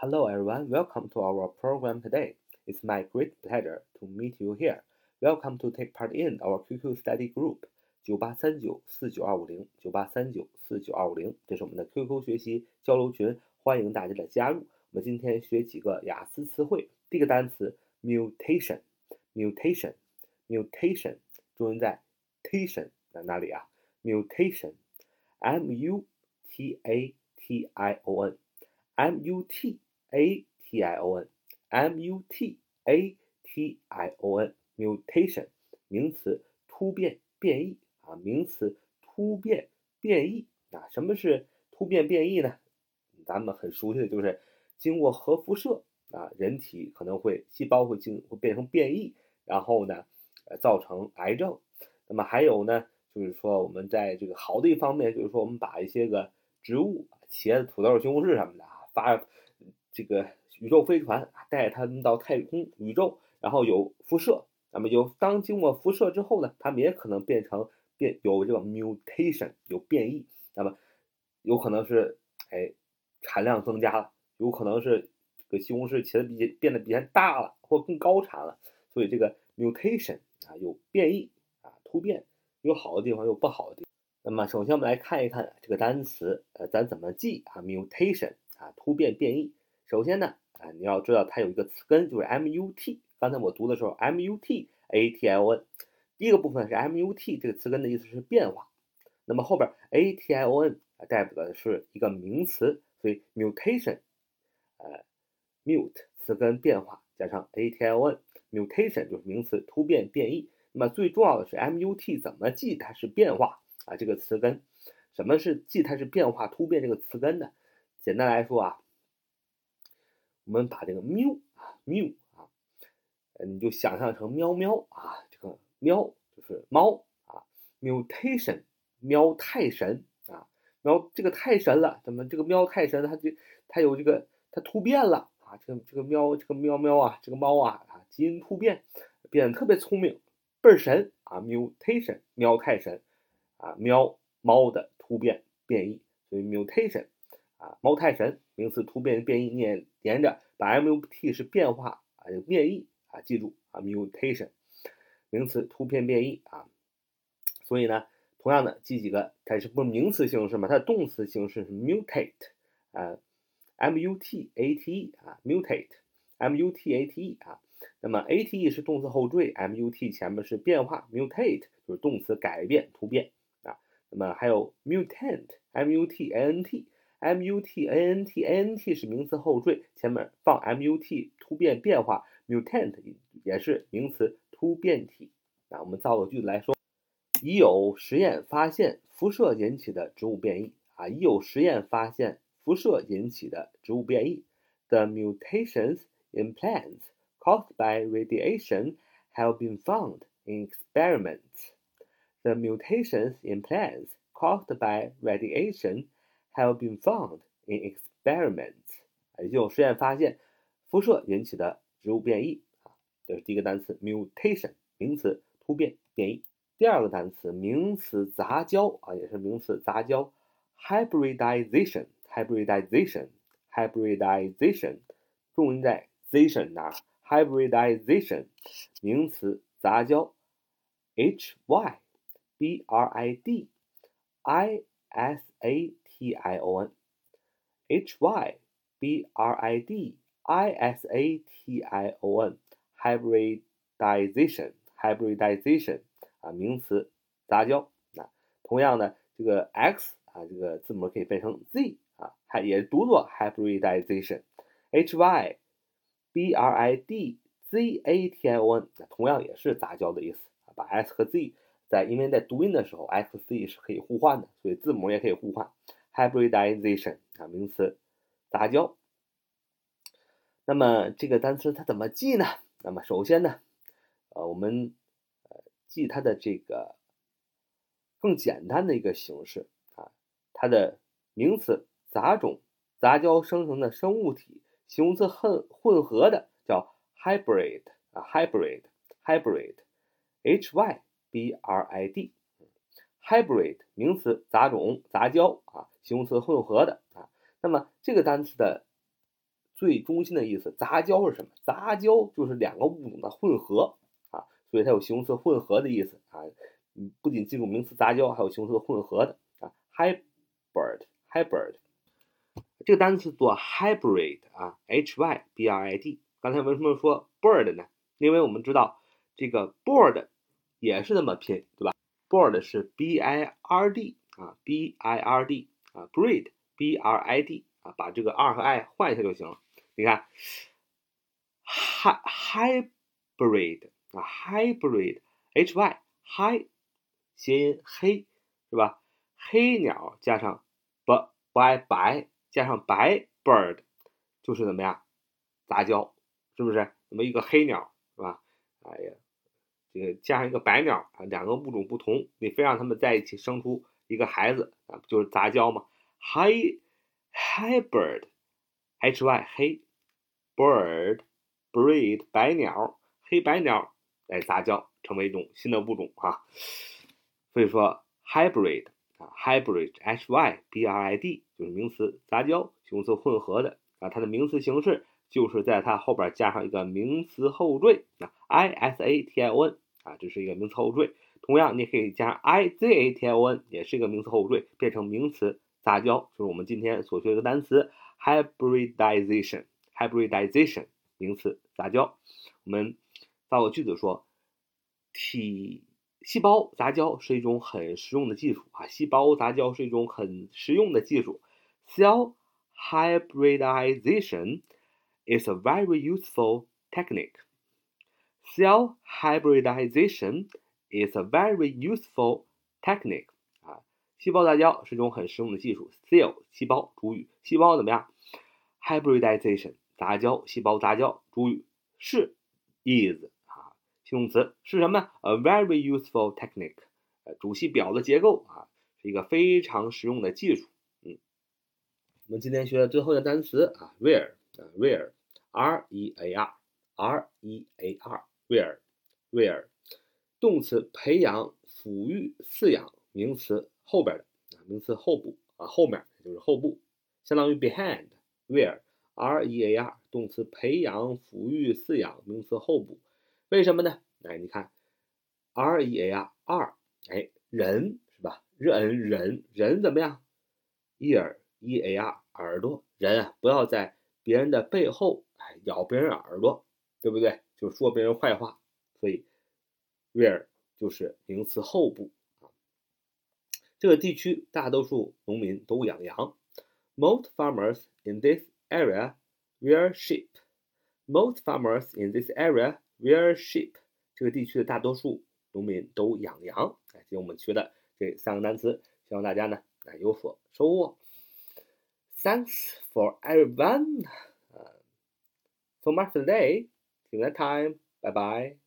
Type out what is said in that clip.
Hello everyone, welcome to our program today. It's my great pleasure to meet you here. Welcome to take part in our QQ study group 九八三九四九二五零九八三九四九二五零，这是我们的 QQ 学习交流群，欢迎大家的加入。我们今天学几个雅思词汇，第一个单词 mutation，mutation，mutation，重音在 tation 在哪里啊？mutation，m u t a t i o n，m u t A t i o n，m u t a t i o n，mutation，名词，突变、变异啊，名词，突变、变异啊。什么是突变变异呢？咱们很熟悉的就是经过核辐射啊，人体可能会细胞会进会变成变异，然后呢，呃，造成癌症。那么还有呢，就是说我们在这个好的一方面，就是说我们把一些个植物，茄子、土豆、西红柿什么的啊，发。这个宇宙飞船带他们到太空宇宙，然后有辐射，那么有当经过辐射之后呢，他们也可能变成变有这个 mutation 有变异，那么有可能是哎产量增加了，有可能是这个西红柿茄子比变得比前大了或更高产了，所以这个 mutation 啊有变异啊突变，有好的地方有不好的地方。那么首先我们来看一看这个单词，呃，咱怎么记啊 mutation 啊突变变异。首先呢，啊，你要知道它有一个词根，就是 M U T。刚才我读的时候，M U T A T I O N，第一个部分是 M U T 这个词根的意思是变化。那么后边 A T I O N，代表的是一个名词，所以 mutation，呃，mute 词根变化加上 A T I O N，mutation 就是名词，突变变异。那么最重要的是 M U T 怎么记它是变化啊？这个词根，什么是记它是变化突变这个词根呢？简单来说啊。我们把这个喵啊喵啊，你就想象成喵喵啊，这个喵就是猫啊，mutation 喵太神啊，喵这个太神了，怎么这个喵太神，它就它有这个它突变了啊，这个这个喵这个喵喵啊，这个猫啊啊，基因突变变得特别聪明，倍儿神啊，mutation 喵太神啊，喵猫的突变变异，所以 mutation。啊，猫太神名词突变变异，念连着，把 M U T 是变化啊，变异啊，记住啊，mutation。名词突变变异啊，所以呢，同样的记几个，它是不是名词形式嘛？它的动词形式是 mutate 啊，M U T A T E 啊，mutate，M U T A T E 啊，那么 A T E 是动词后缀，M U T 前面是变化，mutate 就是动词改变突变啊，那么还有 mutant，mutant mutant，ant 是名词后缀，前面放 mut，突变变化，mutant 也是名词突变体。那我们造个句子来说，已有实验发现辐射引起的植物变异啊，已有实验发现辐射引起的植物变异。The mutations in plants caused by radiation have been found in experiments. The mutations in plants caused by radiation have been found in experiments，也就实验发现辐射引起的植物变异啊，这是第一个单词 mutation，名词突变变异。第二个单词名词杂交啊，也是名词杂交 hybridization，hybridization，hybridization，重音在 zation 那儿，hybridization 名词杂交 h y b r i d i s a T I O N H Y B R I D I S A T I O N hybridization hybridization 啊，名词杂交啊。同样的，这个 X 啊，这个字母可以变成 Z 啊，还也读作 hybridization H Y B R I D Z A T I O N，同样也是杂交的意思啊。把 S 和 Z 在因为在读音的时候，X Z 是可以互换的，所以字母也可以互换。Hybridization 啊，名词，杂交。那么这个单词它怎么记呢？那么首先呢，呃，我们呃记它的这个更简单的一个形式啊，它的名词杂种、杂交生成的生物体，形容词混混合的叫 hybrid 啊，hybrid，hybrid，h y b r i d。Hybrid 名词杂种、杂交啊，形容词混合的啊。那么这个单词的最中心的意思。杂交是什么？杂交就是两个物种的混合啊，所以它有形容词混合的意思啊。不仅记住名词杂交，还有形容词混合的啊，hybrid，hybrid。这个单词做 hybrid 啊，h y b r i d。刚才为什么说 bird 呢？因为我们知道这个 bird 也是那么拼，对吧？board 是 b i r d 啊，b i r d 啊 bred b rid 啊，把这个 r 和 i 换一下就行了。你看，hy hybrid 啊，hybrid h y hy 谐音黑是吧？黑鸟加上 b y 白。加上白 bird 就是怎么样杂交，是不是？那么一个黑鸟是吧？哎呀，这个加上一个白鸟啊，两个物种不同，你非让它们在一起生出一个孩子啊，不就是杂交吗？Hi hybrid h y 黑 bird breed 白鸟黑白鸟来杂交成为一种新的物种哈。所以说 hybrid 啊。hybrid h y b r i d 就是名词杂交，形容词混合的啊，它的名词形式就是在它后边加上一个名词后缀啊，i s a t i o n 啊，这是一个名词后缀。同样，你可以加上 i z a t i o n，也是一个名词后缀，变成名词杂交，就是我们今天所学的单词 hybridization，hybridization 名词杂交。我们造个句子说体细胞杂交是一种很实用的技术啊！细胞杂交是一种很实用的技术。Cell hybridization It's a very useful technique. Cell hybridization is a very useful technique. 啊，细胞杂交是一种很实用的技术。Cell 细胞主语，细胞怎么样？hybridization 杂交，细胞杂交主语是 is 啊。形容词是什么？A very useful technique，主系表的结构啊，是一个非常实用的技术。嗯，我们今天学的最后的单词啊，where，rear，啊，rear，r e a r，r e a r，rear，rear，动词培养、抚育、饲养，名词后边的啊，名词后部啊，后面就是后部，相当于 behind，rear，r e a r，动词培养、抚育、饲养，名词后部。为什么呢？哎，你看，R E A R 二，哎，人是吧？人人人怎么样？Ear E A R 耳朵，人啊，不要在别人的背后哎咬别人耳朵，对不对？就说别人坏话。所以，where 就是名词后部。这个地区大多数农民都养羊。Most farmers in this area rear sheep. Most farmers in this area Rear sheep，这个地区的大多数农民都养羊。哎，今天我们学的这三个单词，希望大家呢哎有所收获。Thanks for everyone. So much for today. Till next time. Bye bye.